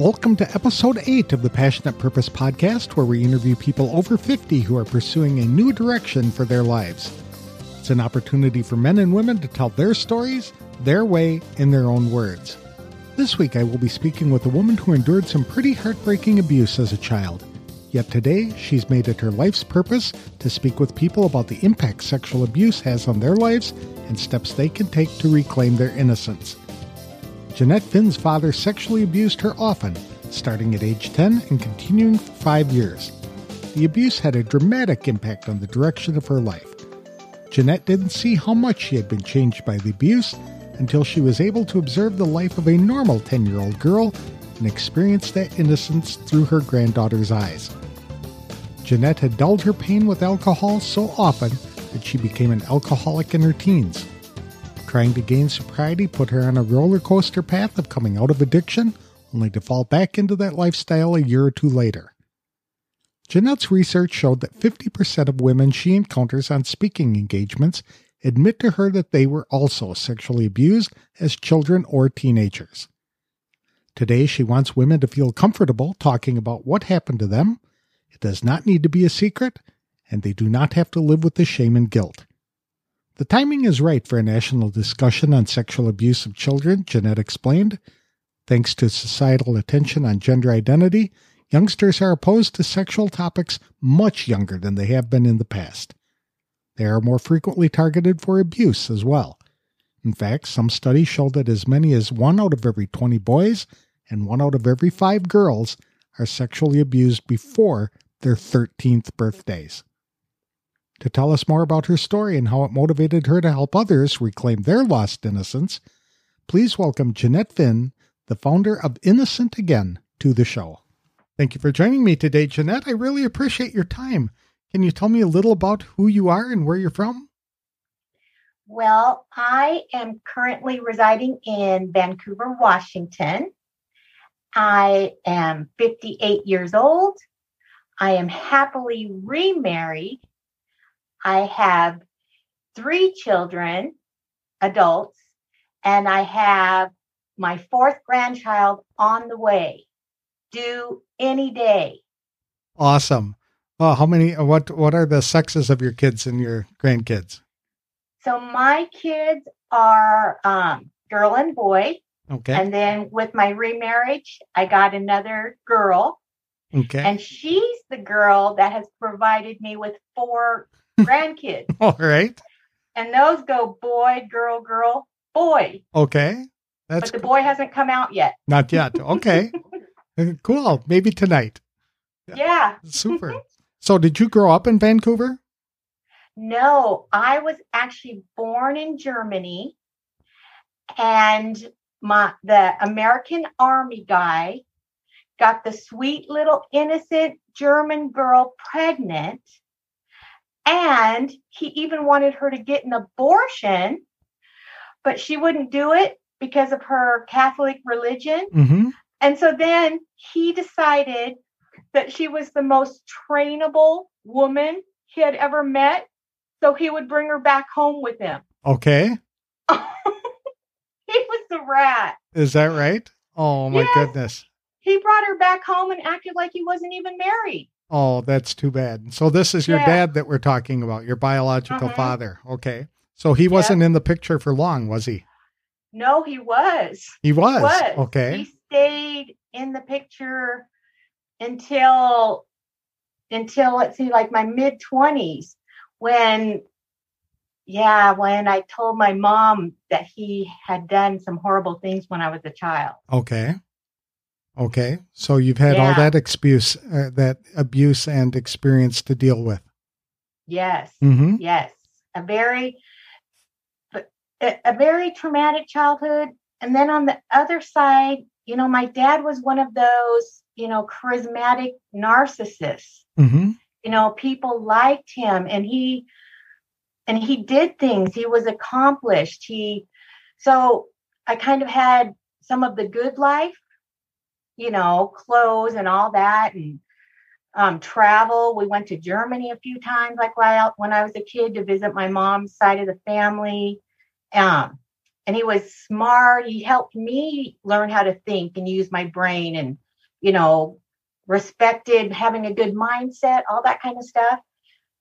Welcome to episode 8 of the Passionate Purpose podcast, where we interview people over 50 who are pursuing a new direction for their lives. It's an opportunity for men and women to tell their stories, their way, in their own words. This week, I will be speaking with a woman who endured some pretty heartbreaking abuse as a child. Yet today, she's made it her life's purpose to speak with people about the impact sexual abuse has on their lives and steps they can take to reclaim their innocence. Jeanette Finn's father sexually abused her often, starting at age 10 and continuing for five years. The abuse had a dramatic impact on the direction of her life. Jeanette didn't see how much she had been changed by the abuse until she was able to observe the life of a normal 10 year old girl and experience that innocence through her granddaughter's eyes. Jeanette had dulled her pain with alcohol so often that she became an alcoholic in her teens. Trying to gain sobriety put her on a roller coaster path of coming out of addiction, only to fall back into that lifestyle a year or two later. Jeanette's research showed that 50% of women she encounters on speaking engagements admit to her that they were also sexually abused as children or teenagers. Today, she wants women to feel comfortable talking about what happened to them. It does not need to be a secret, and they do not have to live with the shame and guilt. The timing is right for a national discussion on sexual abuse of children, Jeanette explained. Thanks to societal attention on gender identity, youngsters are opposed to sexual topics much younger than they have been in the past. They are more frequently targeted for abuse as well. In fact, some studies show that as many as one out of every 20 boys and one out of every five girls are sexually abused before their 13th birthdays. To tell us more about her story and how it motivated her to help others reclaim their lost innocence, please welcome Jeanette Finn, the founder of Innocent Again, to the show. Thank you for joining me today, Jeanette. I really appreciate your time. Can you tell me a little about who you are and where you're from? Well, I am currently residing in Vancouver, Washington. I am 58 years old. I am happily remarried I have three children, adults, and I have my fourth grandchild on the way, due any day. Awesome. Well, how many? What What are the sexes of your kids and your grandkids? So my kids are um, girl and boy. Okay. And then with my remarriage, I got another girl. Okay. And she's the girl that has provided me with four grandkids. All right. And those go boy, girl, girl, boy. Okay. That's but the boy hasn't come out yet. Not yet. Okay. Uh, cool. Maybe tonight. Yeah. Super. so did you grow up in Vancouver? No, I was actually born in Germany and my the American army guy got the sweet little innocent German girl pregnant and he even wanted her to get an abortion, but she wouldn't do it because of her Catholic religion. Mm-hmm. And so then he decided that she was the most trainable woman he had ever met. So he would bring her back home with him. Okay. he was the rat. Is that right? Oh my yes. goodness. He brought her back home and acted like he wasn't even married. Oh, that's too bad. So this is your yeah. dad that we're talking about, your biological uh-huh. father. Okay. So he wasn't in the picture for long, was he? No, he was. He was. He was. Okay. He stayed in the picture until until let's see, like my mid twenties, when yeah, when I told my mom that he had done some horrible things when I was a child. Okay. Okay, so you've had yeah. all that abuse, uh, that abuse and experience to deal with. Yes, mm-hmm. yes, a very, a, a very traumatic childhood, and then on the other side, you know, my dad was one of those, you know, charismatic narcissists. Mm-hmm. You know, people liked him, and he, and he did things. He was accomplished. He, so I kind of had some of the good life you know, clothes and all that and um, travel. We went to Germany a few times, like when I was a kid, to visit my mom's side of the family. Um, and he was smart. He helped me learn how to think and use my brain. And you know, respected having a good mindset, all that kind of stuff.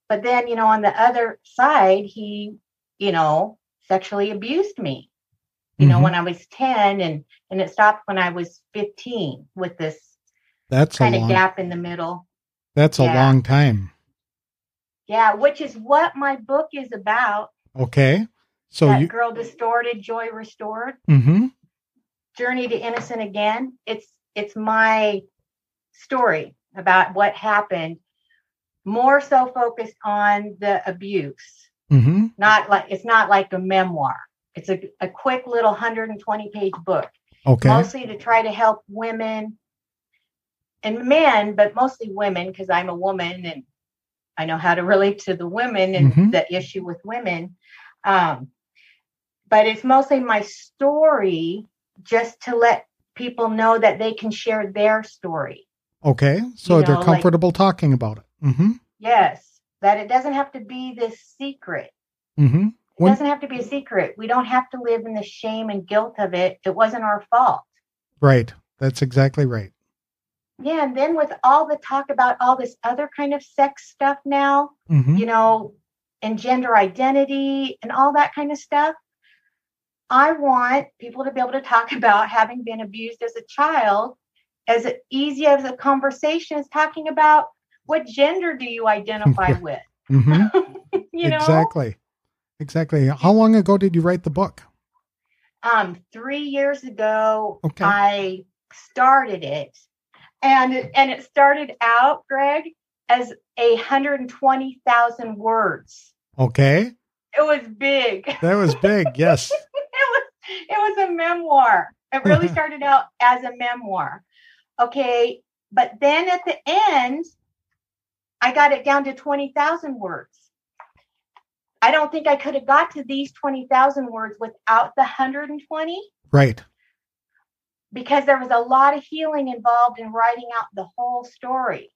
But then, you know, on the other side, he, you know, sexually abused me. You know, Mhm. when I was 10 and and it stopped when I was 15 with this That's a kind of gap in the middle. That's a long time. Yeah, which is what my book is about. Okay. So that you. girl distorted, joy restored, Mm-hmm. journey to innocent again. It's it's my story about what happened, more so focused on the abuse. Mm-hmm. Not like it's not like a memoir. It's a, a quick little 120 page book, Okay. mostly to try to help women and men, but mostly women because I'm a woman and I know how to relate to the women and Mhm. the issue with women. Um, but it's mostly my story just to let people know that they can share their story. Okay. So you they're know, like- comfortable talking about it. Mm-hmm. Yes, that it doesn't have to be this secret. Mm-hmm. It doesn't have to be a secret. We don't have to live in the shame and guilt of it. It wasn't our fault. Right. That's exactly right. Yeah, and then with all the talk about all this other kind of sex stuff now, Mm-hmm. you know, and gender identity and all that kind of stuff, I want people to be able to talk about having been abused as a child as easy as a conversation as talking about what gender do you identify with? Mm-hmm. you know? Exactly. Exactly. How long ago did you write the book? um three years ago Okay. i started it and and it started out greg as a 120000 words Okay. it was big That was big. Yes. It was it was a memoir it really started out as a memoir okay but then at the end i got it down to 20000 words i don't think i could have got to these 20000 words without the 120 Right. because there was a lot of healing involved in writing out the whole story.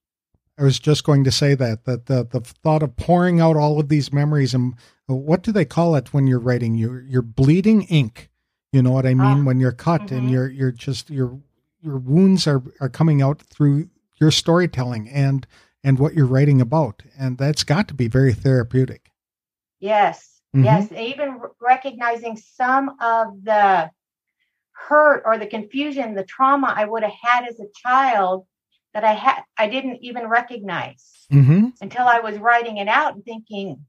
I was just going to say that that the the thought of pouring out all of these memories and what do they call it when you're writing? You're you're bleeding ink. You know what I mean? Ah, when you're cut and mhm. you're you're just your your wounds are are coming out through your storytelling and and what you're writing about, and that's got to be very therapeutic. Yes, Mhm. yes, even recognizing some of the hurt or the confusion, the trauma I would have had as a child that I had I didn't even recognize Mm-hmm. until I was writing it out and thinking,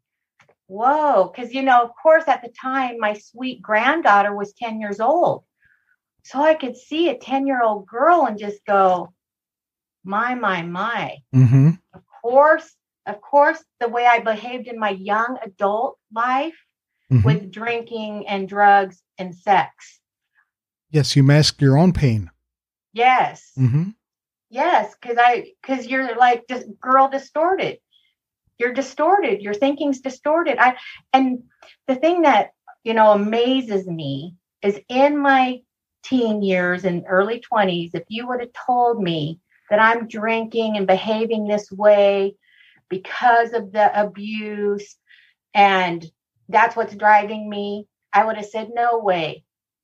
whoa, because you know, of course, at the time my sweet granddaughter was 10 years old. So I could see a 10 year old girl and just go, my, my, my. Mm-hmm. Of course, of course, the way I behaved in my young adult life Mhm. with drinking and drugs and sex. Yes, you mask your own pain. Yes. Mm-hmm. Yes, because I because you're like just girl distorted. You're distorted. Your thinking's distorted. I and the thing that you know amazes me is in my teen years and early 20s, if you would have told me that I'm drinking and behaving this way because of the abuse and that's what's driving me, I would have said, no way.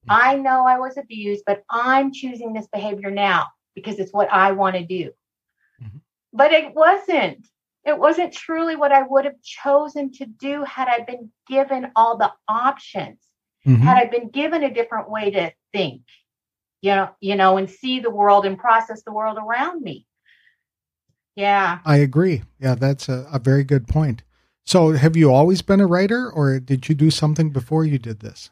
I know I was abused, but I'm choosing this behavior now because it's what I want to do. Mhm. But it wasn't. It wasn't truly what I would have chosen to do had I been given all the options, Mhm. had I been given a different way to think, you know, you know, and see the world and process the world around me. Yeah. I agree. Yeah, that's a, a very good point. So, have you always been a writer, or did you do something before you did this?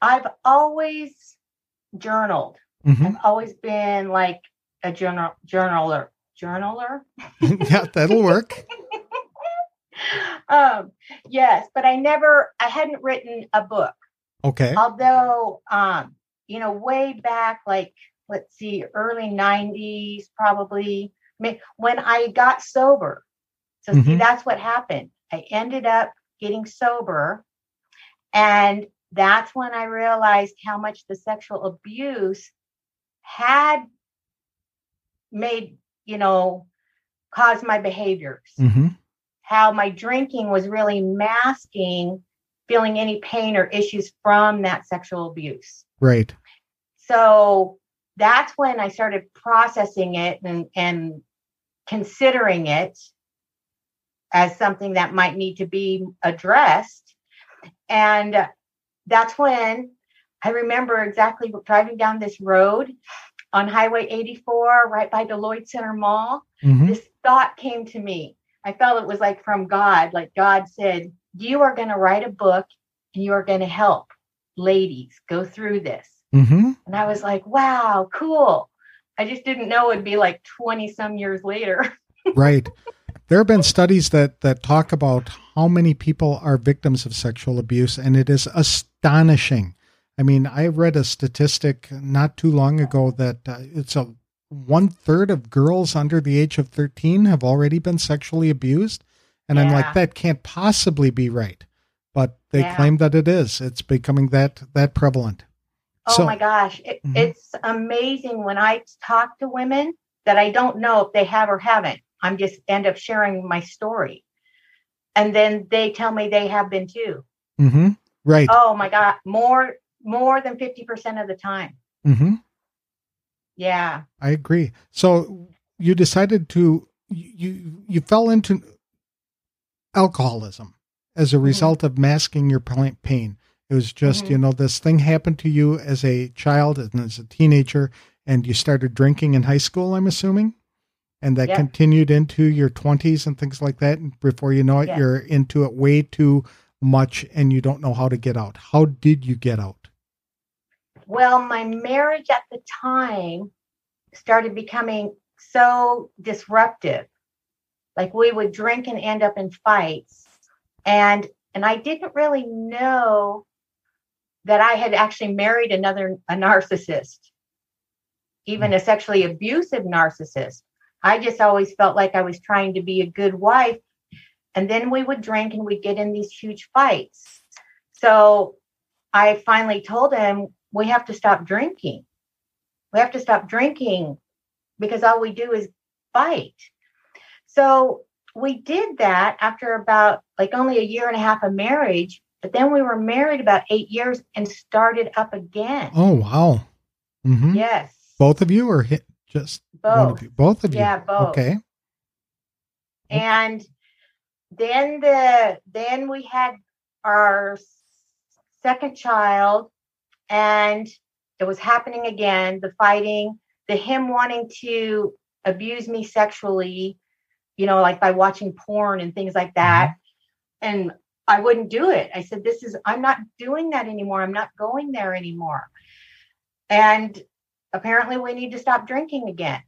I've always journaled. hmm I've always been like a journal journaler. Journaler? yeah, that'll work. um, yes, but I never, I hadn't written a book. Okay. Although, um, you know, way back, like, let's see, early 90s, probably when I got sober. So, see, Mhm. that's what happened. I ended up getting sober. And that's when I realized how much the sexual abuse had made, you know, caused my behaviors hmm how my drinking was really masking feeling any pain or issues from that sexual abuse. Right. So that's when I started processing it and, and considering it as something that might need to be addressed. And that's when I remember exactly driving down this road on Highway 84, right by the Lloyd Center Mall. Mm-hmm. This thought came to me. I felt it was like from God, like God said, You are going to write a book and you are going to help ladies go through this. Mm-hmm. And I was like, Wow, cool. I just didn't know it'd be like 20 some years later. right. There have been studies that that talk about how many people are victims of sexual abuse, and it is astonishing. I mean, I read a statistic not too long ago that uh, it's a one third of girls under the age of 13 have already been sexually abused. And yeah. I'm like, that can't possibly be right. But they yeah. claim that it is. It's becoming that that prevalent. Oh so, my gosh. It, mm-hmm. It's amazing when I talk to women that I don't know if they have or haven't. I'm just end up sharing my story. And then they tell me they have been too. Mm-hmm. Right. Oh my God. More more than 50% of the time. Mm-hmm. Yeah. I agree. So you decided to you you fell into alcoholism as a mm-hmm. result of masking your pain. It was just, mm-hmm. you know, this thing happened to you as a child and as a teenager and you started drinking in high school, I'm assuming? and that yep. continued into your 20s and things like that and before you know it you're into it way too much and you don't know how to get out how did you get out well my marriage at the time started becoming so disruptive like we would drink and end up in fights and and i didn't really know that i had actually married another a narcissist even a sexually abusive narcissist I just always felt like I was trying to be a good wife. And then we would drink and we'd get in these huge fights. So I finally told him, we have to stop drinking. We have to stop drinking because all we do is fight. So we did that after about like only a year and a half of marriage. But then we were married about eight years and started up again. Oh, wow. Mm-hmm. Yes. Both of you or hit, just both. Of you, both of you. Yeah, both. Okay. And then the then we had our second child and it was happening again, the fighting, the him wanting to abuse me sexually, you know, like by watching porn and things like that. Mm-hmm. And I wouldn't do it. I said, This is, I'm not doing that anymore. I'm not going there anymore. And apparently we need to stop drinking again.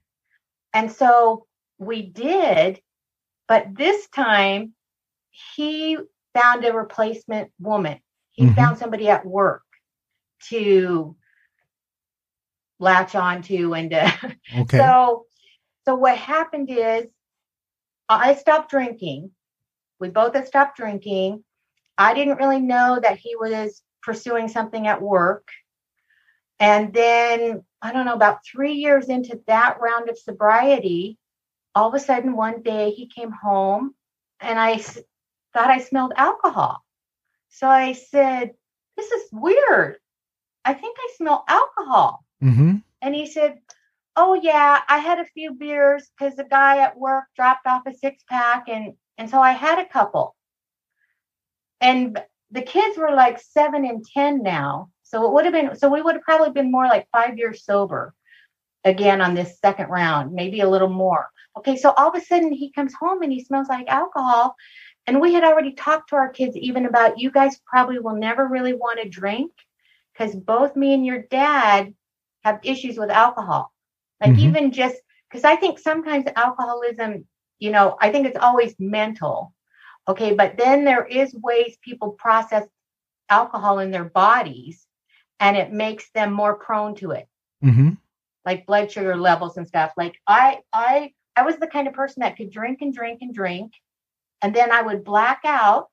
And so we did, but this time he found a replacement woman. He mm-hmm. found somebody at work to latch onto and uh, okay. so so what happened is I stopped drinking. We both stopped drinking. I didn't really know that he was pursuing something at work. And then I don't know, about three years into that round of sobriety, all of a sudden one day he came home and I s- thought I smelled alcohol. So I said, This is weird. I think I smell alcohol. Mm-hmm. And he said, Oh, yeah, I had a few beers because the guy at work dropped off a six pack. And, and so I had a couple. And the kids were like seven and 10 now. So it would have been, so we would have probably been more like five years sober again on this second round, maybe a little more. Okay, so all of a sudden he comes home and he smells like alcohol. And we had already talked to our kids even about you guys probably will never really want to drink because both me and your dad have issues with alcohol. Like mm-hmm. even just because I think sometimes alcoholism, you know, I think it's always mental. Okay, but then there is ways people process alcohol in their bodies and it makes them more prone to it. Mm-hmm. Like blood sugar levels and stuff. Like I, I, I was the kind of person that could drink and drink and drink, and then I would black out,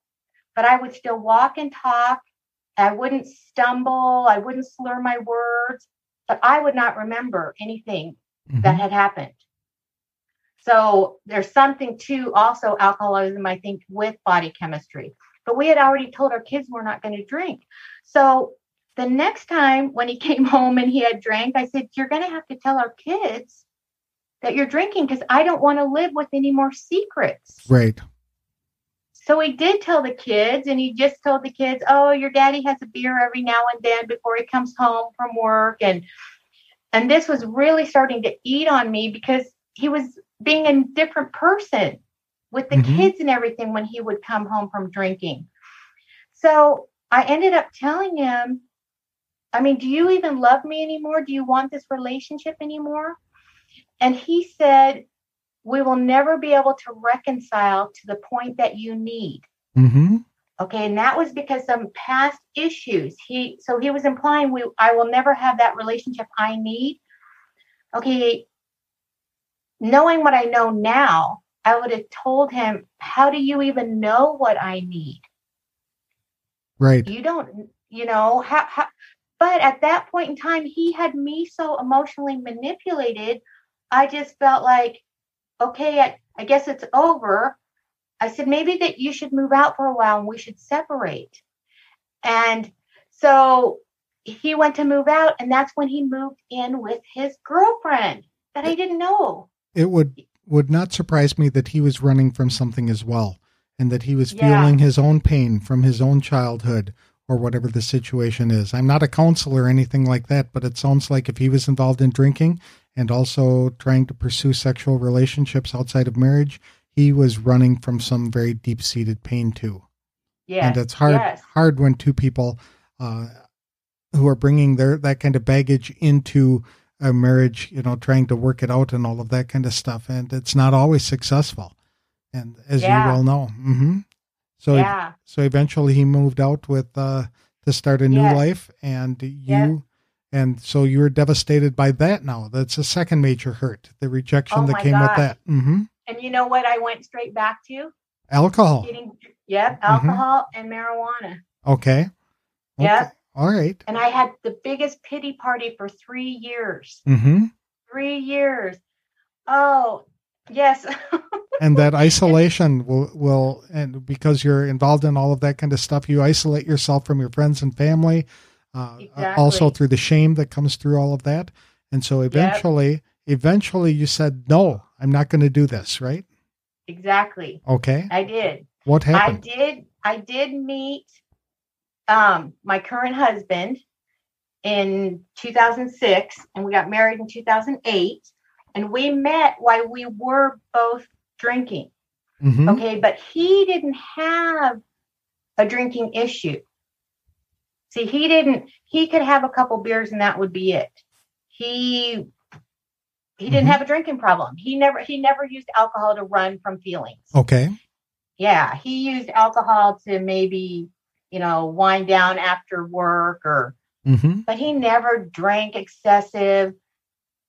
but I would still walk and talk. I wouldn't stumble. I wouldn't slur my words, but I would not remember anything mm-hmm. that had happened. So there's something to also alcoholism, I think, with body chemistry. But we had already told our kids we're not going to drink. So the next time when he came home and he had drank, I said, You're going to have to tell our kids that you're drinking because I don't want to live with any more secrets. Right. So he did tell the kids, and he just told the kids, "Oh, your daddy has a beer every now and then before he comes home from work," and and this was really starting to eat on me because he was being a different person with the Mhm. kids and everything when he would come home from drinking. So I ended up telling him, I mean, do you even love me anymore? Do you want this relationship anymore? And he said, We will never be able to reconcile to the point that you need. Mm-hmm. Okay, and that was because some past issues. He so he was implying we I will never have that relationship I need. Okay, knowing what I know now, I would have told him, How do you even know what I need? Right. You don't, you know, how, how but at that point in time, he had me so emotionally manipulated. I just felt like, okay, I, I guess it's over. I said, maybe that you should move out for a while and we should separate. And so he went to move out, and that's when he moved in with his girlfriend that I didn't know. It would would not surprise me that he was running from something as well, and that he was Yeah. feeling his own pain from his own childhood or whatever the situation is. I'm not a counselor or anything like that, but it sounds like if he was involved in drinking and also trying to pursue sexual relationships outside of marriage, he was running from some very deep seated pain too. Yes. and it's hard Yes. hard when two people uh, who are bringing their that kind of baggage into a marriage you know trying to work it out and all of that kind of stuff and it's not always successful and as Yeah. you well know hmm so yeah. so eventually he moved out with uh to start a new Yes. life and you Yes. and so you were devastated by that now that's a second major hurt the rejection Oh that came with that hmm And you know what I went straight back to? alcohol Getting yep, Mhm. alcohol and marijuana. okay Yep. All right And I had the biggest pity party for three years. mm-hmm Three years. Oh, yes. and that isolation will will and because you're involved in all of that kind of stuff you isolate yourself from your friends and family uh, Exactly. also through the shame that comes through all of that and so eventually eventually you said no i'm not going to do this right exactly. okay I did. what happened? I did I did meet um my current husband in 2006 and we got married in 2008 and we met while we were both drinking. Mhm. Okay, but he didn't have a drinking issue. See, he didn't he could have a couple beers and that would be it. He he didn't Mhm. have a drinking problem. He never he never used alcohol to run from feelings. okay Yeah, he used alcohol to maybe, you know, wind down after work or hmm but he never drank excessive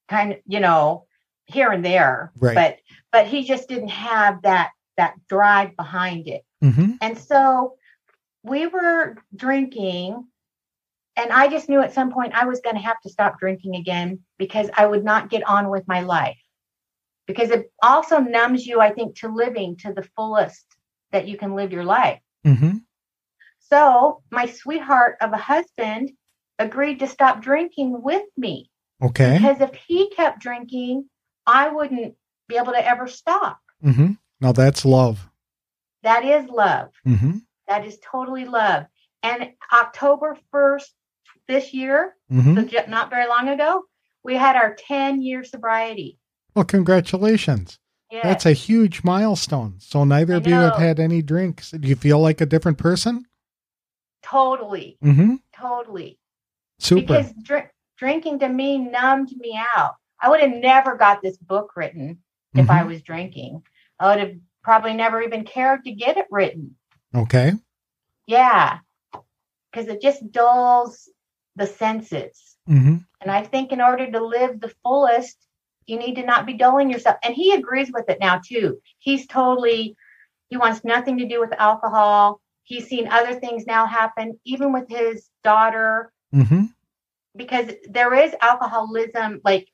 kind of, you know, here and there. Right. But but he just didn't have that that drive behind it. hmm And so we were drinking, and I just knew at some point I was going to have to stop drinking again because I would not get on with my life. Because it also numbs you, I think, to living to the fullest that you can live your life. hmm So my sweetheart of a husband agreed to stop drinking with me okay because if he kept drinking, I wouldn't be able to ever stop. Mm-hmm. now that's love That is love. hmm That is totally love. And October 1st this year, hmm so not very long ago, we had our 10 year sobriety. well congratulations Yeah. that's a huge milestone so neither of you have had any drinks do you feel like a different person totally, Mm-hmm. totally. super Because dr- drinking to me numbed me out. I would have never got this book written if I Mhm. was drinking. I would have probably never even cared to get it written. okay Yeah. Because it just dulls the senses. hmm And I think in order to live the fullest, you need to not be dulling yourself. And he agrees with it now too. He's totally, he wants nothing to do with alcohol. He's seen other things now happen, even with his daughter, hmm because there is alcoholism, like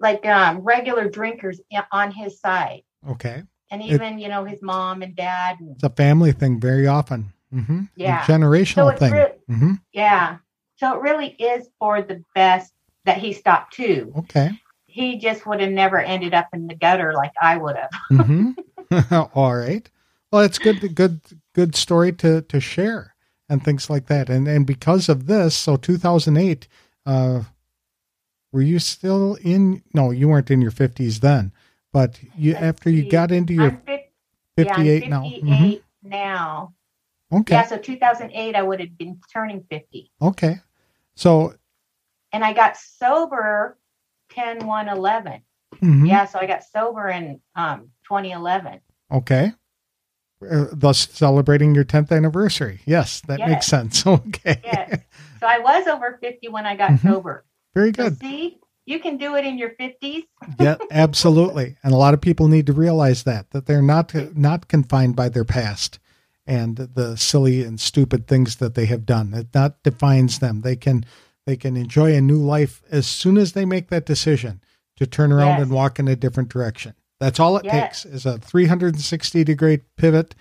like um, regular drinkers on his side, Okay. and It- even you know his mom and dad. And, It's a family thing very often. hmm Yeah. A generational So thing. real- hmm yeah. So it really is for the best that he stopped too. Okay. He just would have never ended up in the gutter like I would have. hmm All right. Well, it's good, good, good story to to share and things like that. And and because of this, so 2008, uh, were you still in? No, you weren't in your 50s then. But you after you got into your I'm fif- 58 yeah, now. I'm Mhm. 58 now. Okay. Yeah, so 2008, I would have been turning 50. Okay. So And I got sober 10, 1, 11. mhm. Yeah, so I got sober in um, 2011. Okay. Uh, thus celebrating your 10th anniversary. Yes, that Yes. makes sense. Okay. Yes. So I was over 50 when I got Mhm. sober. Very So good. see, you can do it in your 50s. yeah, absolutely. And a lot of people need to realize that that they're not not confined by their past and the silly and stupid things that they have done. It not defines them. They can they can enjoy a new life as soon as they make that decision to turn around Yes. and walk in a different direction. That's all it Yes. takes is a 360 degree pivot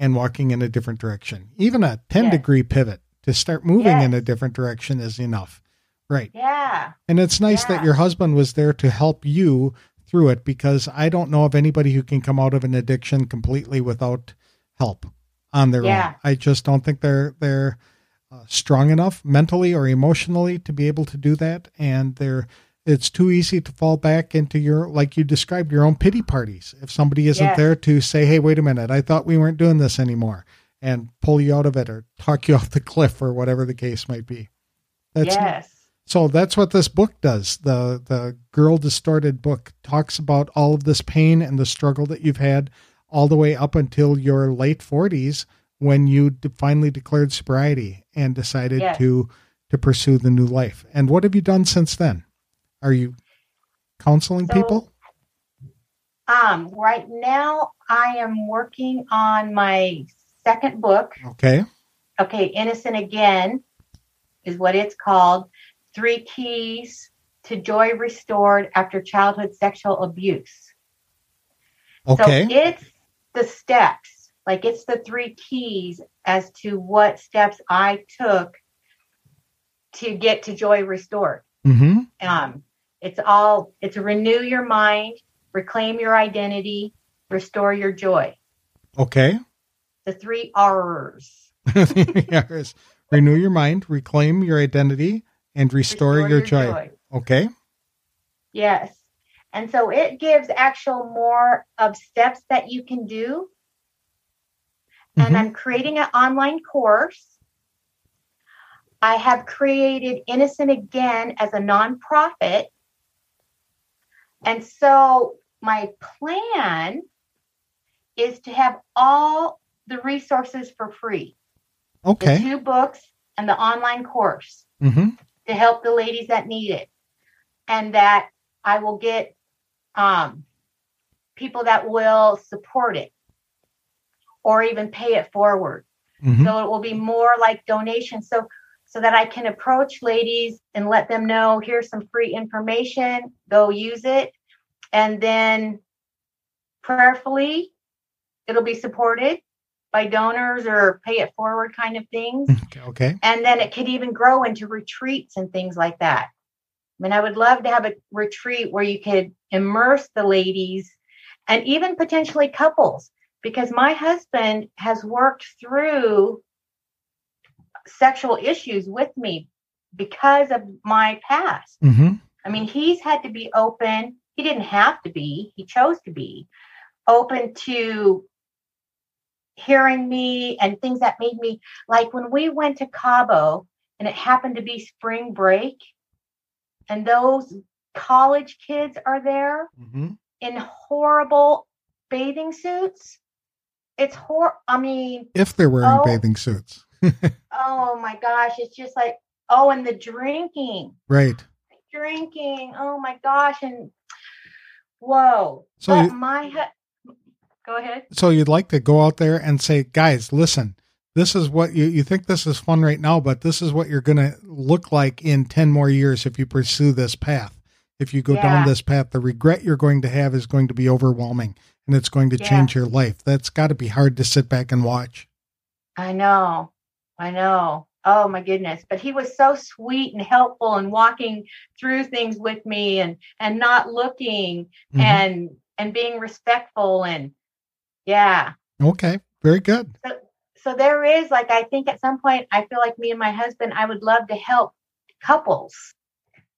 and walking in a different direction. Even a 10 Yes. degree pivot to start moving in a different direction is enough. Right. Yeah. And it's nice that your husband was there to help you through it because I don't know of anybody who can come out of an addiction completely without help on their Yeah. own. I just don't think they're they're uh, strong enough mentally or emotionally to be able to do that and they're it's too easy to fall back into your like you described your own pity parties if somebody isn't Yes. there to say hey wait a minute I thought we weren't doing this anymore and pull you out of it or talk you off the cliff or whatever the case might be. That's yes. so that's what this book does. The the Girl Distorted book talks about all of this pain and the struggle that you've had all the way up until your late 40s when you de- finally declared sobriety and decided Yes. to to pursue the new life. And what have you done since then? Are you counseling So- people? Um, right now I am working on my second book. Okay. Okay, Innocent Again is what it's called. Three keys to joy restored after childhood sexual abuse. Okay. So it's the steps, like it's the three keys as to what steps I took to get to joy restored. mm-hmm. Um, it's all it's renew your mind, reclaim your identity, restore your joy. Okay. The three R's. Renew your mind, reclaim your identity, and restore, your, joy. Okay. Yes. And so it gives actual more of steps that you can do. And Mhm. I'm creating an online course. I have created Innocent Again as a nonprofit. And so my plan is to have all the resources for free the Okay. two books and the online course Mm-hmm. to help the ladies that need it and that i will get um, people that will support it or even pay it forward Mm-hmm. so it will be more like donations so so that i can approach ladies and let them know here's some free information go use it and then prayerfully it'll be supported by donors or pay it forward kind of things mm-hmm. Okay. Okay. and then it could even grow into retreats and things like that. I mean, I would love to have a retreat where you could immerse the ladies and even potentially couples, because my husband has worked through sexual issues with me because of my past. Mm-hmm. I mean, he's had to be open. He didn't have to be, he chose to be open to hearing me and things that made me like when we went to Cabo and it happened to be spring break and those college kids are there Mm-hmm. in horrible bathing suits. It's hor I mean, If they're wearing Oh. bathing suits. oh my gosh, it's just like oh and the drinking. Right. drinking. Oh my gosh! And whoa! So you- my hu- go ahead. So you'd like to go out there and say, guys, listen, this is what you, you think this is fun right now, but this is what you're going to look like in 10 more years if you pursue this path. If you go down this path, the regret you're going to have is going to be overwhelming and it's going to Yeah. change your life. That's got to be hard to sit back and watch. I know, I know. oh my goodness. But he was so sweet and helpful and walking through things with me and and not looking mm-hmm. and and being respectful and yeah. Okay. Very good. So, so there is like i think at some point i feel like me and my husband i would love to help couples.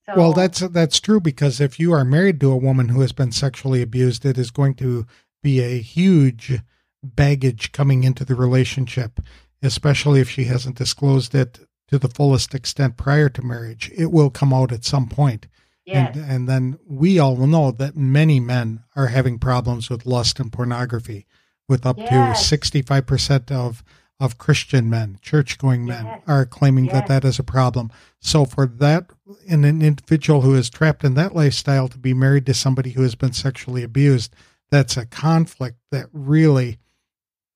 So, well that's that's true because if you are married to a woman who has been sexually abused it is going to be a huge baggage coming into the relationship especially if she hasn't disclosed it to the fullest extent prior to marriage. It will come out at some point. Yes. And, and then we all will know that many men are having problems with lust and pornography, with up yes. to 65% of, of Christian men, church going men, yes. are claiming that that is a problem. So, for that, in an individual who is trapped in that lifestyle to be married to somebody who has been sexually abused, that's a conflict that really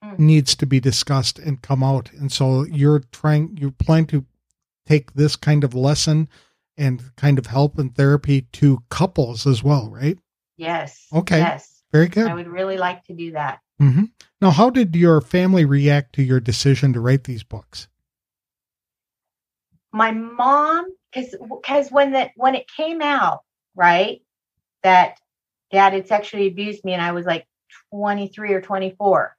mm. needs to be discussed and come out. And so you're trying, you plan to take this kind of lesson and kind of help and therapy to couples as well, right? Yes. Okay. Yes. Very good. I would really like to do that. Mm-hmm. Now, how did your family react to your decision to write these books? My mom, because because when that when it came out, right, that dad had sexually abused me, and I was like 23 or 24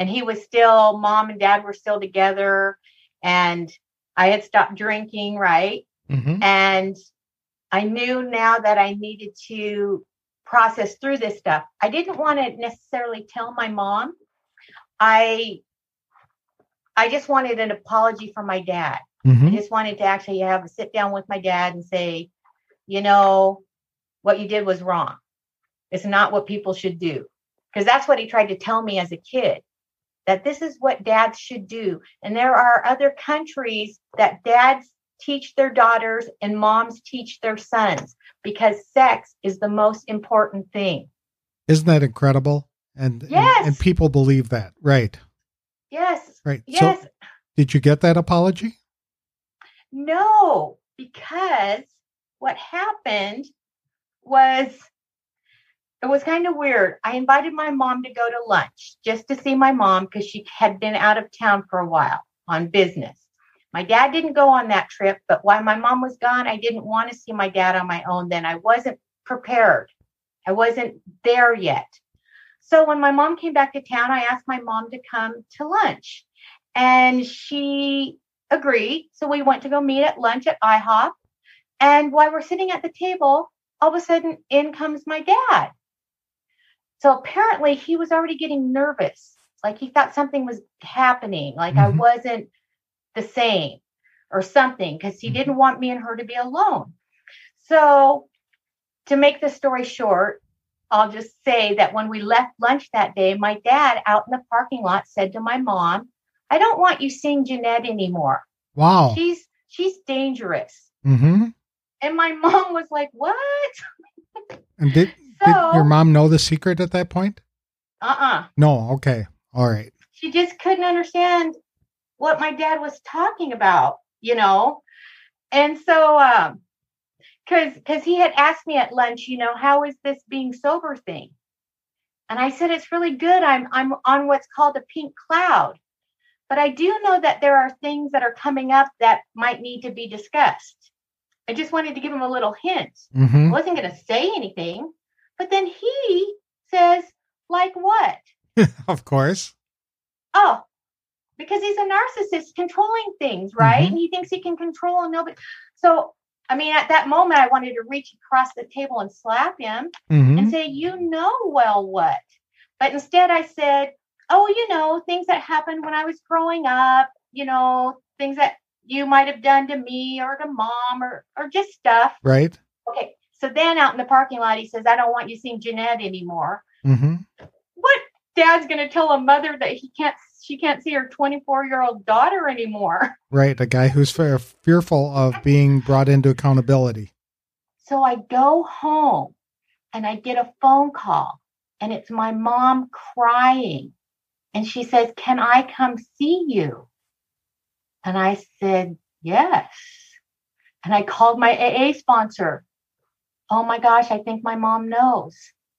and he was still mom and dad were still together and i had stopped drinking right? Mm-hmm. and i knew now that i needed to process through this stuff. I didn't want to necessarily tell my mom. I i just wanted an apology from my dad. Mm-hmm. i just wanted to actually have a sit down with my dad and say you know what you did was wrong. It's not what people should do. Because that's what he tried to tell me as a kid that this is what dads should do. And there are other countries that dads teach their daughters and moms teach their sons because sex is the most important thing. Isn't that incredible? And yes. and, and people believe that, right? Yes. Right. Yes. So, did you get that apology? No, because what happened was it was kind of weird. I invited my mom to go to lunch just to see my mom because she had been out of town for a while on business. My dad didn't go on that trip, but while my mom was gone, I didn't want to see my dad on my own then. I wasn't prepared. I wasn't there yet. So when my mom came back to town, I asked my mom to come to lunch and she agreed. So we went to go meet at lunch at IHOP. And while we're sitting at the table, all of a sudden in comes my dad. So apparently he was already getting nervous. Like he thought something was happening, like mm-hmm. I wasn't the same or something, because he mm-hmm. didn't want me and her to be alone. So to make the story short, I'll just say that when we left lunch that day, my dad out in the parking lot said to my mom, I don't want you seeing Jeanette anymore. Wow. She's she's dangerous. Mm-hmm. And my mom was like, What? And did did your mom know the secret at that point? Uh uh-uh. uh No. Okay. All right. She just couldn't understand what my dad was talking about, you know? And so, um, because because he had asked me at lunch, you know, how is this being sober thing? And I said it's really good. I'm I'm on what's called a pink cloud. But I do know that there are things that are coming up that might need to be discussed. I just wanted to give him a little hint. Mm-hmm. I wasn't going to say anything. But then he says, like what? of course. Oh, because he's a narcissist controlling things, right? Mm-hmm. And he thinks he can control nobody. So, I mean, at that moment, I wanted to reach across the table and slap him mm-hmm. and say, You know, well, what? But instead, I said, Oh, you know, things that happened when I was growing up, you know, things that you might have done to me or to mom or, or just stuff. Right. Okay. So then out in the parking lot, he says, I don't want you seeing Jeanette anymore. Mm-hmm. What dad's going to tell a mother that he can't, she can't see her 24 year old daughter anymore? Right. A guy who's fearful of being brought into accountability. So I go home and I get a phone call and it's my mom crying. And she says, Can I come see you? And I said, Yes. And I called my AA sponsor oh my gosh, I think my mom knows.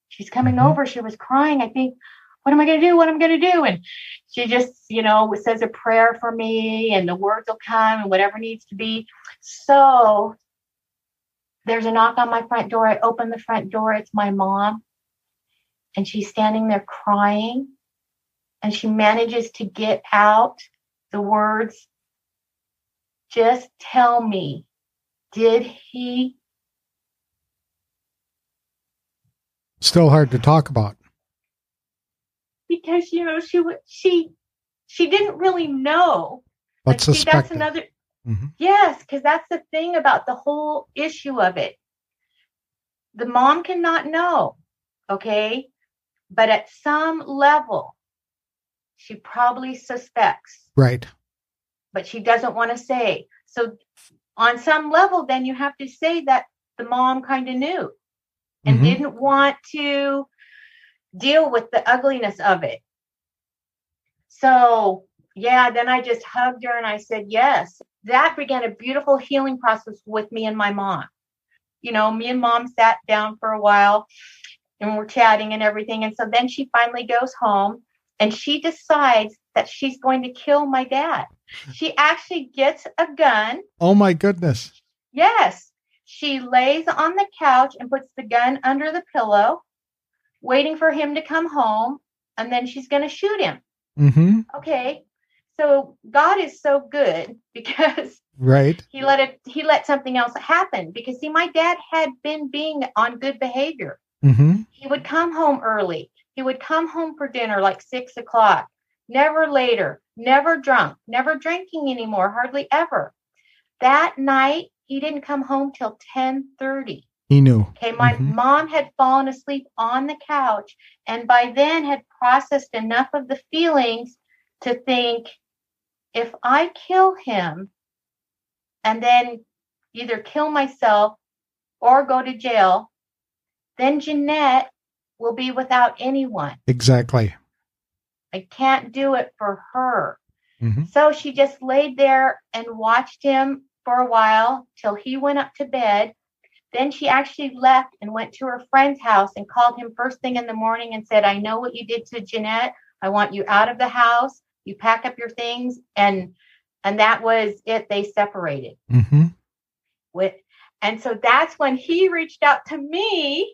She's coming mm-hmm. over. She was crying. I think, what am I going to do? What am I going to do? And she just, you know, says a prayer for me and the words will come and whatever needs to be. So there's a knock on my front door. I open the front door. It's my mom. And she's standing there crying. And she manages to get out the words, just tell me, did he? Still hard to talk about. Because, you know, she would she she didn't really know. But like, see, that's another Mm-hmm. Yes, because that's the thing about the whole issue of it. The mom cannot know, okay? But at some level, she probably suspects. Right. But she doesn't want to say. So, on some level, then you have to say that the mom kind of knew and mm-hmm. didn't want to deal with the ugliness of it. So, yeah, then I just hugged her and I said, Yes, that began a beautiful healing process with me and my mom. You know, me and mom sat down for a while and we're chatting and everything. And so then she finally goes home and she decides that she's going to kill my dad. She actually gets a gun. Oh my goodness. Yes. She lays on the couch and puts the gun under the pillow, waiting for him to come home. And then she's going to shoot him. Mm-hmm. Okay so God is so good because right he let it he let something else happen because see my dad had been being on good behavior mm-hmm. he would come home early he would come home for dinner like six o'clock never later never drunk never drinking anymore hardly ever that night he didn't come home till 10:30 he knew okay my mm-hmm. mom had fallen asleep on the couch and by then had processed enough of the feelings to think if I kill him and then either kill myself or go to jail, then Jeanette will be without anyone. Exactly. I can't do it for her. Mm-hmm. So she just laid there and watched him for a while till he went up to bed. Then she actually left and went to her friend's house and called him first thing in the morning and said, I know what you did to Jeanette. I want you out of the house you pack up your things and and that was it they separated mm-hmm. with and so that's when he reached out to me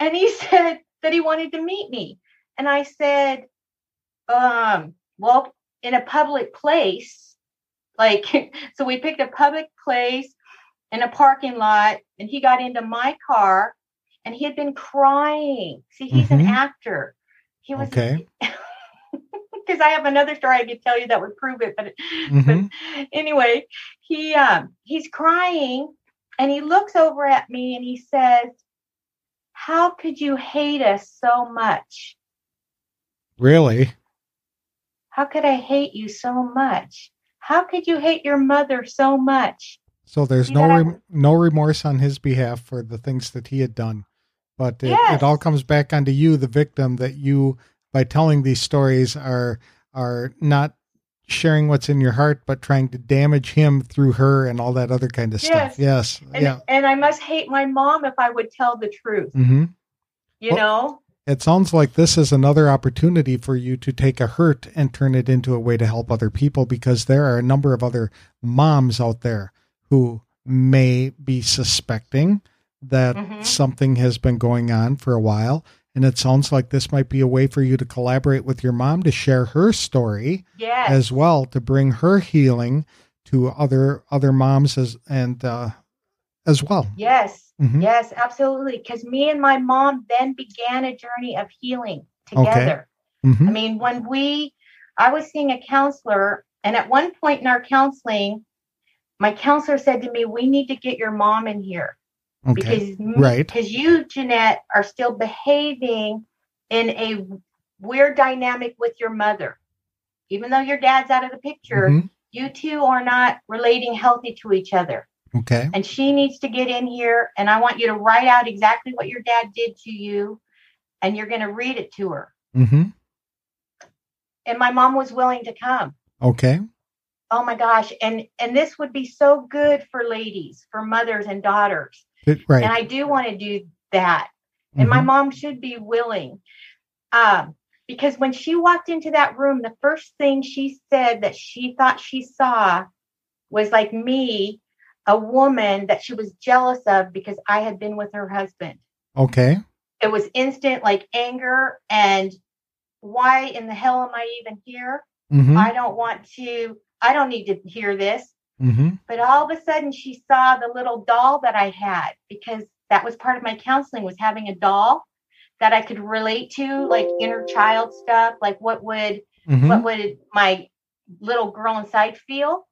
and he said that he wanted to meet me and i said um well in a public place like so we picked a public place in a parking lot and he got into my car and he had been crying see he's mm-hmm. an actor he was okay because I have another story I could tell you that would prove it. But, mm-hmm. but anyway, he um, he's crying and he looks over at me and he says, "How could you hate us so much?" Really? How could I hate you so much? How could you hate your mother so much? So there's no rem- no remorse on his behalf for the things that he had done, but it, yes. it all comes back onto you, the victim, that you by telling these stories are are not sharing what's in your heart, but trying to damage him through her and all that other kind of yes. stuff. Yes. And, yeah. And I must hate my mom if I would tell the truth. Mm-hmm. You well, know? It sounds like this is another opportunity for you to take a hurt and turn it into a way to help other people because there are a number of other moms out there who may be suspecting that mm-hmm. something has been going on for a while and it sounds like this might be a way for you to collaborate with your mom to share her story yes. as well to bring her healing to other other moms as and uh, as well. Yes, mm-hmm. yes, absolutely. Because me and my mom then began a journey of healing together. Okay. Mm-hmm. I mean, when we, I was seeing a counselor, and at one point in our counseling, my counselor said to me, "We need to get your mom in here." Okay. Because right. because you, Jeanette, are still behaving in a weird dynamic with your mother. Even though your dad's out of the picture, mm-hmm. you two are not relating healthy to each other. Okay. And she needs to get in here and I want you to write out exactly what your dad did to you and you're going to read it to her. Mm-hmm. And my mom was willing to come. Okay. Oh my gosh. And and this would be so good for ladies, for mothers and daughters it, right. And I do want to do that. And mm-hmm. my mom should be willing. Um, because when she walked into that room, the first thing she said that she thought she saw was like me, a woman that she was jealous of because I had been with her husband. Okay. It was instant like anger and why in the hell am I even here? Mm-hmm. I don't want to, I don't need to hear this. mm-hmm. But all of a sudden she saw the little doll that I had because that was part of my counseling was having a doll that I could relate to, like inner child stuff, like what would Mm-hmm. what would my little girl inside feel?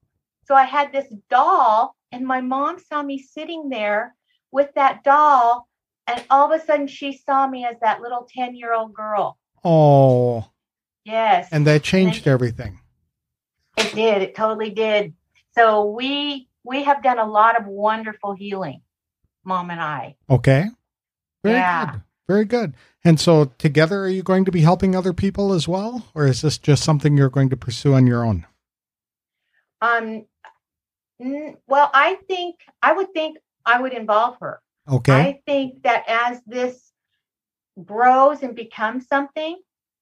So I had this doll, and my mom saw me sitting there with that doll, and all of a sudden she saw me as that little 10 year old girl. Oh, Yes. and that changed everything. It did. It totally did. So we we have done a lot of wonderful healing, mom and I. Okay. Very Yeah. good. Very good. And so together, are you going to be helping other people as well? Or is this just something you're going to pursue on your own? Um well, I think I would think I would involve her. Okay. I think that as this grows and becomes something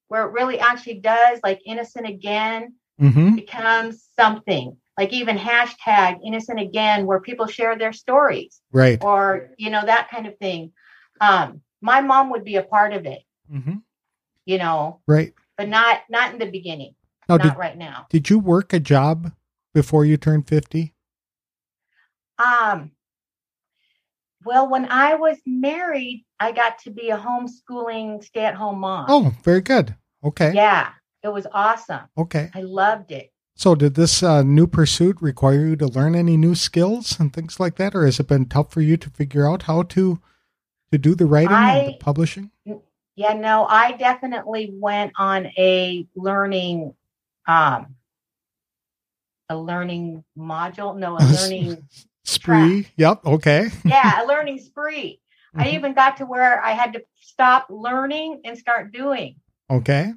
where it really actually does, like innocent again mm-hmm. becomes something, like even hashtag innocent again, where people share their stories Right. or, you know, that kind of thing. Um, my mom would be a part of it, Mm-hmm. you know, Right. but not not in the beginning, Now, not did, right now. did you work a job before you turned 50? Um, well, when I was married, I got to be a homeschooling stay-at-home mom. Oh, very good. Okay. Yeah, it was awesome. Okay. I loved it. So, did this uh, new pursuit require you to learn any new skills and things like that, or has it been tough for you to figure out how to to do the writing and the publishing? Yeah, no, I definitely went on a learning um a learning module, no, a learning Spree. Yep. Okay. yeah, a learning spree. I Mhm. even got to where I had to stop learning and start doing. Okay.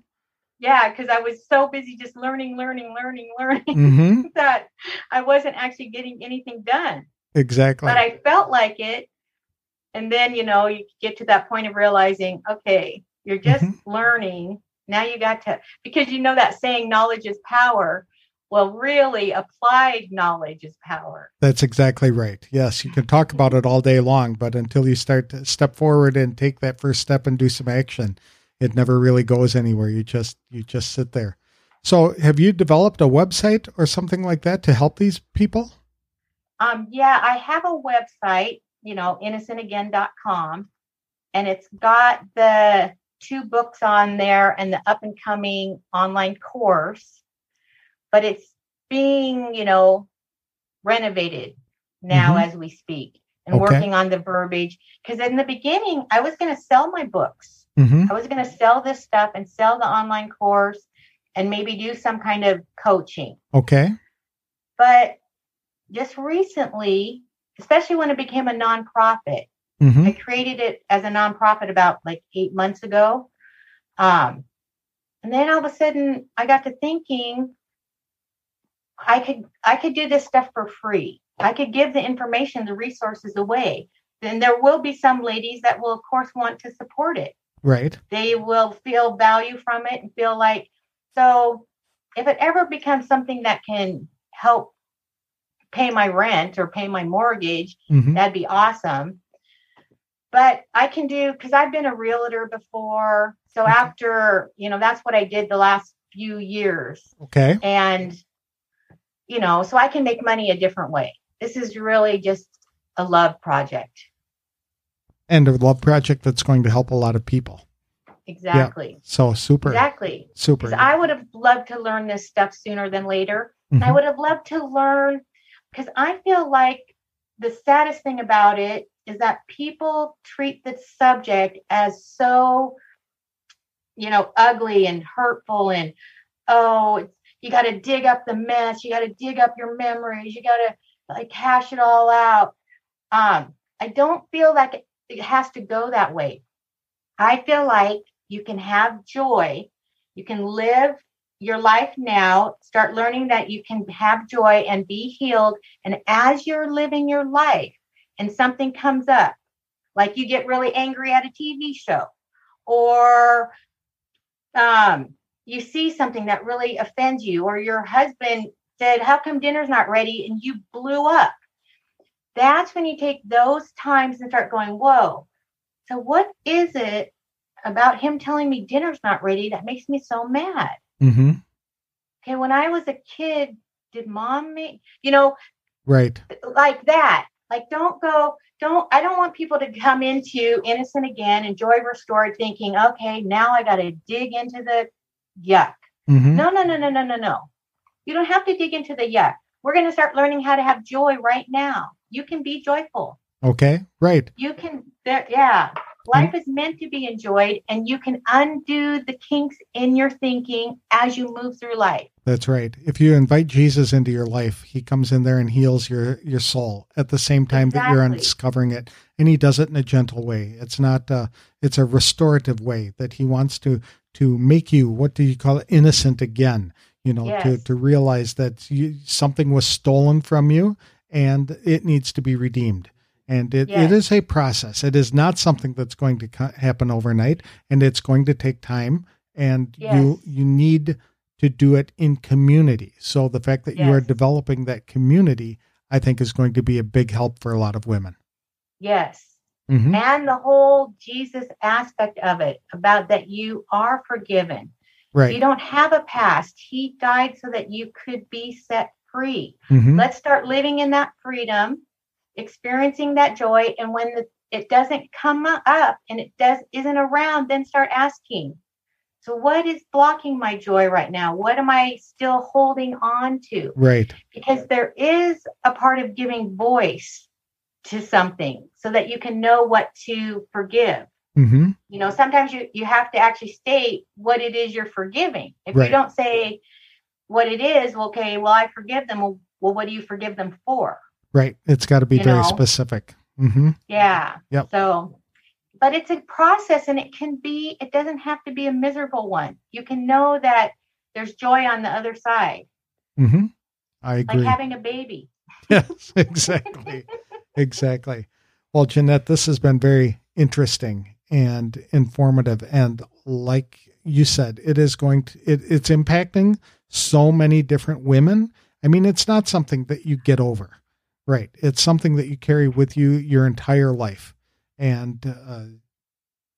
Yeah, because I was so busy just learning, learning, learning, learning Mm-hmm. that I wasn't actually getting anything done. Exactly. But I felt like it. And then, you know, you get to that point of realizing, okay, you're just Mhm. learning. Now you got to, because you know that saying, knowledge is power. Well, really, applied knowledge is power. That's exactly right. Yes, you can talk about it all day long, but until you start to step forward and take that first step and do some action, it never really goes anywhere. You just you just sit there. So, have you developed a website or something like that to help these people? Um, yeah, I have a website, you know, innocentagain.com, and it's got the two books on there and the up and coming online course, but it's being, you know, renovated now Mhm. as we speak and Okay. working on the verbiage. Because in the beginning, I was going to sell my books. Mm-hmm. I was going to sell this stuff and sell the online course and maybe do some kind of coaching. Okay. But just recently, especially when it became a nonprofit, Mm-hmm. I created it as a nonprofit about like eight months ago. Um, and then all of a sudden I got to thinking I could I could do this stuff for free. I could give the information, the resources away. Then there will be some ladies that will of course want to support it. Right. They will feel value from it and feel like so if it ever becomes something that can help pay my rent or pay my mortgage, Mm-hmm. that'd be awesome. But I can do because I've been a realtor before. So Okay. after, you know, that's what I did the last few years. Okay. And, you know, so I can make money a different way. This is really just a love project. And a love project that's going to help a lot of people. Exactly. So super, Exactly. super. Because I would have loved to learn this stuff sooner than later. And I mm-hmm. would have loved to learn because I feel like the saddest thing about it is that people treat the subject as so, you know, ugly and hurtful and oh, it's, you got to dig up the mess, you got to dig up your memories, you got to like hash it all out. Um, I don't feel like it, it has to go that way. I feel like you can have joy, you can live your life now, start learning that you can have joy and be healed. And as you're living your life and something comes up, like you get really angry at a TV show, or um, you see something that really offends you, or your husband said, How come dinner's not ready? And you blew up. That's when you take those times and start going, Whoa, so what is it about him telling me dinner's not ready that makes me so mad? Mm-hmm. Okay, when I was a kid, did mom make, you know, Right. like that. Like, don't go, don't, I don't want people to come into innocent again and joy restored thinking, okay, now I got to dig into the yuck. Mm-hmm. No, no, no, no, no, no, no. You don't have to dig into the yuck. We're going to start learning how to have joy right now. You can be joyful. Okay. Right. You can, there, yeah. Life is meant to be enjoyed, and you can undo the kinks in your thinking as you move through life. That's right. If you invite Jesus into your life, he comes in there and heals your your soul at the same time that you're Exactly. uncovering it, and he does it in a gentle way. It's not uh it's a restorative way that he wants to to make you what do you call it innocent again, you know, to to realize that you, something was stolen from you and it needs to be redeemed. And it, it Yes. is a process. It is not something that's going to co- happen overnight, and it's going to take time. And you Yes. you need to do it in community. So the fact that you are developing that community, I think, is going to be a big help for a lot of women. Yes. hmm And the whole Jesus aspect of it about that you are forgiven. You don't have a past. He died so that you could be set free. hmm Let's start living in that freedom, experiencing that joy. And when the, it doesn't come up and it does isn't around, then start asking. So what is blocking my joy right now? What am I still holding on to? Right. Because there is a part of giving voice to something so that you can know what to forgive. hmm You know, sometimes you, you have to actually state what it is you're forgiving. If Right. you don't say what it is, well, okay, well, I forgive them. Well, well what do you forgive them for? Right. It's got to be very know? specific. hmm Yeah. Yep. So, but it's a process and it can be, it doesn't have to be a miserable one. You can know that there's joy on the other side, hmm I like agree. having a baby. yes, exactly. exactly. Well, Jeanette, this has been very interesting and informative. And like you said, it is going to, it, it's impacting so many different women. I mean, it's not something that you get over, right? It's something that you carry with you your entire life. And uh,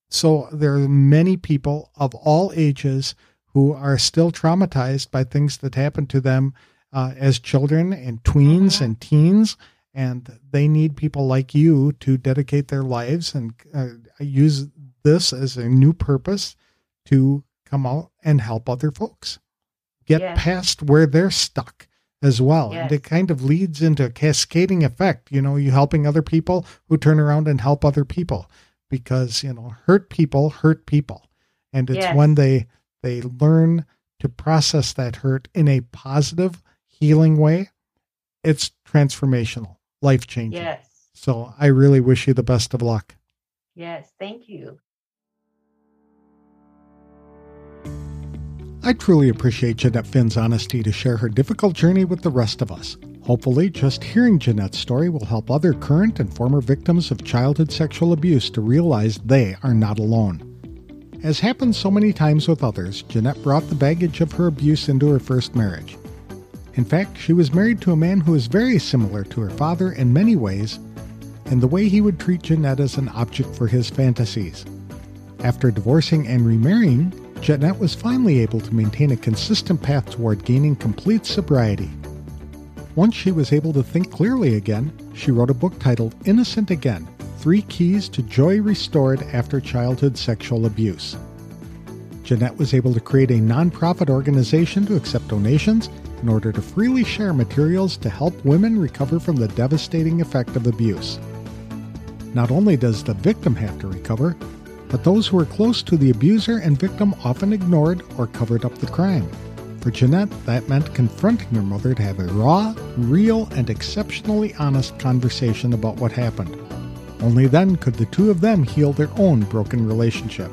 so there are many people of all ages who are still traumatized by things that happened to them uh, as children and tweens Mhm. and teens. And they need people like you to dedicate their lives and uh, use this as a new purpose to come out and help other folks get Yes. past where they're stuck as well. And it kind of leads into a cascading effect. You know, you helping other people who turn around and help other people because, you know, hurt people hurt people. And it's Yes. when they they learn to process that hurt in a positive, healing way, it's transformational, life changing. Yes. So I really wish you the best of luck. Yes. Thank you. I truly appreciate Jeanette Finn's honesty to share her difficult journey with the rest of us. Hopefully, just hearing Jeanette's story will help other current and former victims of childhood sexual abuse to realize they are not alone. As happens so many times with others, Jeanette brought the baggage of her abuse into her first marriage. In fact, she was married to a man who was very similar to her father in many ways, and the way he would treat Jeanette as an object for his fantasies. After divorcing and remarrying, Jeanette was finally able to maintain a consistent path toward gaining complete sobriety. Once she was able to think clearly again, she wrote a book titled Innocent Again Three Keys to Joy Restored After Childhood Sexual Abuse. Jeanette was able to create a nonprofit organization to accept donations in order to freely share materials to help women recover from the devastating effect of abuse. Not only does the victim have to recover, but those who are close to the abuser and victim often ignored or covered up the crime. For Jeanette, that meant confronting her mother to have a raw, real, and exceptionally honest conversation about what happened. Only then could the two of them heal their own broken relationship.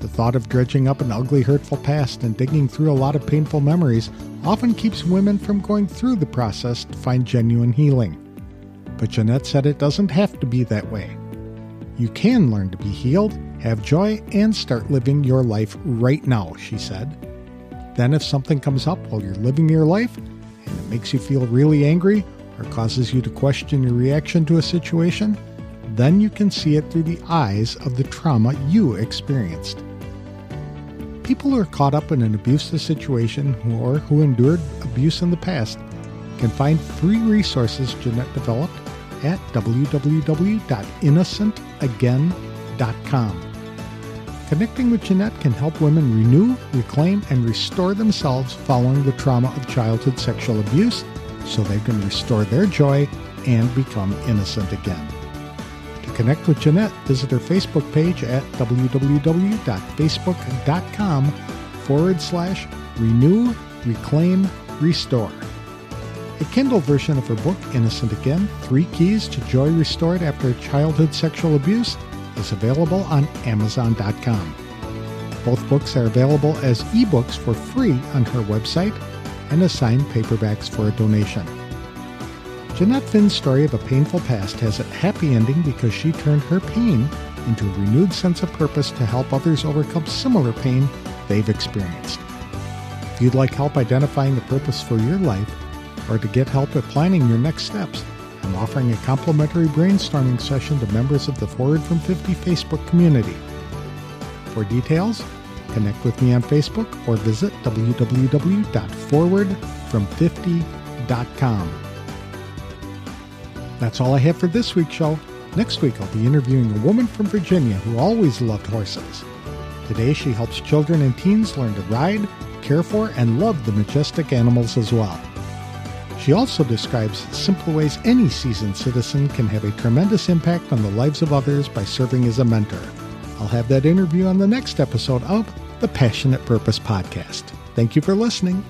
The thought of dredging up an ugly, hurtful past and digging through a lot of painful memories often keeps women from going through the process to find genuine healing. But Jeanette said it doesn't have to be that way. You can learn to be healed, have joy, and start living your life right now, she said. Then, if something comes up while you're living your life and it makes you feel really angry or causes you to question your reaction to a situation, then you can see it through the eyes of the trauma you experienced. People who are caught up in an abusive situation or who endured abuse in the past can find free resources Jeanette developed at www.innocentagain.com. Connecting with Jeanette can help women renew, reclaim, and restore themselves following the trauma of childhood sexual abuse so they can restore their joy and become innocent again. To connect with Jeanette, visit her Facebook page at www.facebook.com forward slash renew, reclaim, restore. A Kindle version of her book, Innocent Again Three Keys to Joy Restored After Childhood Sexual Abuse, is available on Amazon.com. Both books are available as ebooks for free on her website and as signed paperbacks for a donation. Jeanette Finn's story of a painful past has a happy ending because she turned her pain into a renewed sense of purpose to help others overcome similar pain they've experienced. If you'd like help identifying the purpose for your life, or to get help with planning your next steps, I'm offering a complimentary brainstorming session to members of the Forward from 50 Facebook community. For details, connect with me on Facebook or visit www.forwardfrom50.com. That's all I have for this week's show. Next week, I'll be interviewing a woman from Virginia who always loved horses. Today, she helps children and teens learn to ride, care for, and love the majestic animals as well. She also describes simple ways any seasoned citizen can have a tremendous impact on the lives of others by serving as a mentor. I'll have that interview on the next episode of the Passionate Purpose Podcast. Thank you for listening.